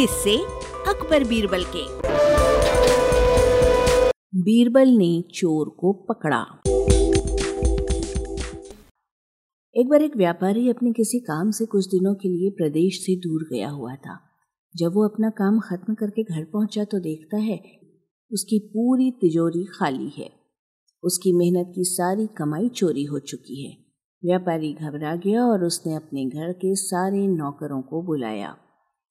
किससे अकबर बीरबल के। बीरबल ने चोर को पकड़ा। एक बार एक व्यापारी अपने किसी काम से कुछ दिनों के लिए प्रदेश से दूर गया हुआ था। जब वो अपना काम खत्म करके घर पहुँचा तो देखता है, उसकी पूरी तिजोरी खाली है। उसकी मेहनत की सारी कमाई चोरी हो चुकी है। व्यापारी घबरा गया और उसने अपने घर के सारे नौकरों को बुलाया।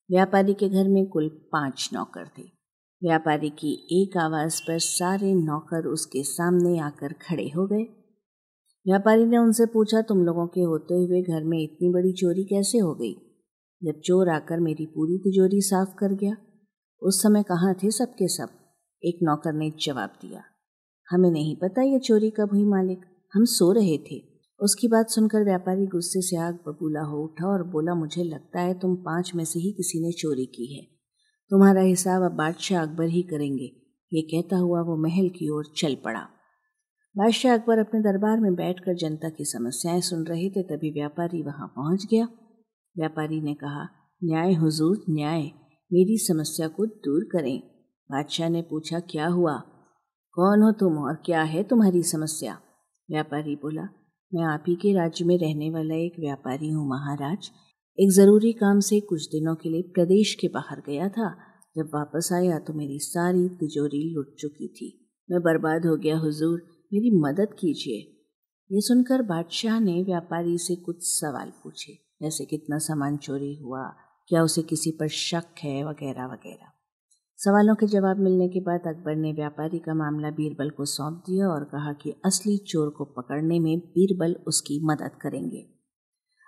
व्यापारी के घर में कुल पाँच नौकर थे। व्यापारी की एक आवाज़ पर सारे नौकर उसके सामने आकर खड़े हो गए। व्यापारी ने उनसे पूछा, तुम लोगों के होते हुए घर में इतनी बड़ी चोरी कैसे हो गई? जब चोर आकर मेरी पूरी तिजोरी साफ़ कर गया। उस समय कहाँ थे सबके सब? एक नौकर ने जवाब दिया, हमें नहीं पता ये चोरी कब हुई मालिक, हम सो रहे थे। उसकी बात सुनकर व्यापारी गुस्से से आग बबूला हो उठा और बोला, मुझे लगता है तुम पाँच में से ही किसी ने चोरी की है। तुम्हारा हिसाब अब बादशाह अकबर ही करेंगे। ये कहता हुआ वो महल की ओर चल पड़ा। बादशाह अकबर अपने दरबार में बैठकर जनता की समस्याएँ सुन रहे थे, तभी व्यापारी वहाँ पहुँच गया। व्यापारी ने कहा, न्याय हुजूर, न्याय। मेरी समस्या को दूर करें। बादशाह ने पूछा, क्या हुआ? कौन हो तुम और क्या है तुम्हारी समस्या? व्यापारी बोला मैं आप ही के राज्य में रहने वाला एक व्यापारी हूँ, महाराज। एक ज़रूरी काम से कुछ दिनों के लिए प्रदेश के बाहर गया था। जब वापस आया तो मेरी सारी तिजोरी लुट चुकी थी। मैं बर्बाद हो गया, हुजूर। मेरी मदद कीजिए। ये सुनकर बादशाह ने व्यापारी से कुछ सवाल पूछे। जैसे कितना सामान चोरी हुआ, क्या उसे किसी पर शक है, वगैरह वगैरह। सवालों के जवाब मिलने के बाद अकबर ने व्यापारी का मामला बीरबल को सौंप दिया और कहा कि असली चोर को पकड़ने में बीरबल उसकी मदद करेंगे।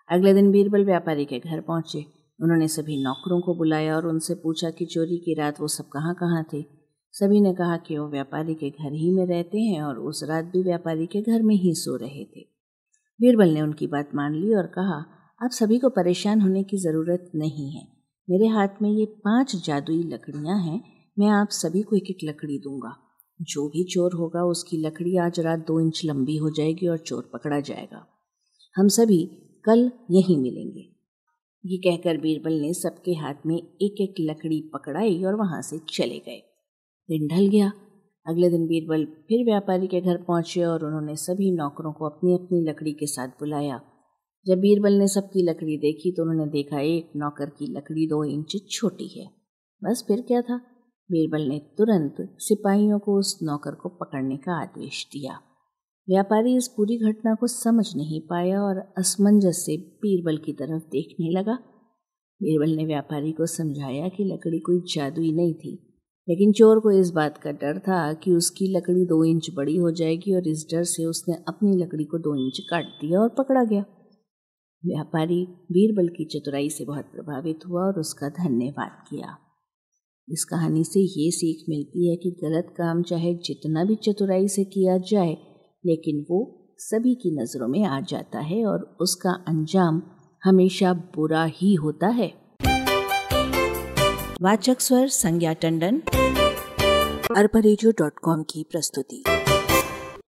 अगले दिन बीरबल व्यापारी के घर पहुँचे। उन्होंने सभी नौकरों को बुलाया और उनसे पूछा कि चोरी की रात वो सब कहाँ कहाँ थे। सभी ने कहा कि वो व्यापारी के घर ही में रहते हैं और उस रात भी व्यापारी के घर में ही सो रहे थे। बीरबल ने उनकी बात मान ली और कहा, आप सभी को परेशान होने की ज़रूरत नहीं है। मेरे हाथ में ये पाँच जादुई लकड़ियाँ हैं, मैं आप सभी को एक एक लकड़ी दूँगा। जो भी चोर होगा, उसकी लकड़ी आज रात दो इंच लंबी हो जाएगी और चोर पकड़ा जाएगा। हम सभी कल यहीं मिलेंगे। ये कहकर बीरबल ने सबके हाथ में एक एक लकड़ी पकड़ाई और वहाँ से चले गए। दिन ढल गया। अगले दिन बीरबल फिर व्यापारी के घर पहुँचे और उन्होंने सभी नौकरों को अपनी अपनी लकड़ी के साथ बुलाया। जब बीरबल ने सबकी लकड़ी देखी तो उन्होंने देखा, एक नौकर की लकड़ी दो इंच छोटी है। बस फिर क्या था? बीरबल ने तुरंत सिपाहियों को उस नौकर को पकड़ने का आदेश दिया। व्यापारी इस पूरी घटना को समझ नहीं पाया और असमंजस से बीरबल की तरफ़ देखने लगा। बीरबल ने व्यापारी को समझाया कि लकड़ी कोई जादुई नहीं थी, लेकिन चोर को इस बात का डर था कि उसकी लकड़ी दो इंच बड़ी हो जाएगी और इस डर से उसने अपनी लकड़ी को दो इंच काट दिया और पकड़ा गया। व्यापारी बीरबल की चतुराई से बहुत प्रभावित हुआ और उसका धन्यवाद किया। इस कहानी से ये सीख मिलती है कि गलत काम चाहे जितना भी चतुराई से किया जाए, लेकिन वो सभी की नज़रों में आ जाता है और उसका अंजाम हमेशा बुरा ही होता है। वाचक स्वर संज्ञा टंडन अरबरेजो डॉट कॉम की प्रस्तुति।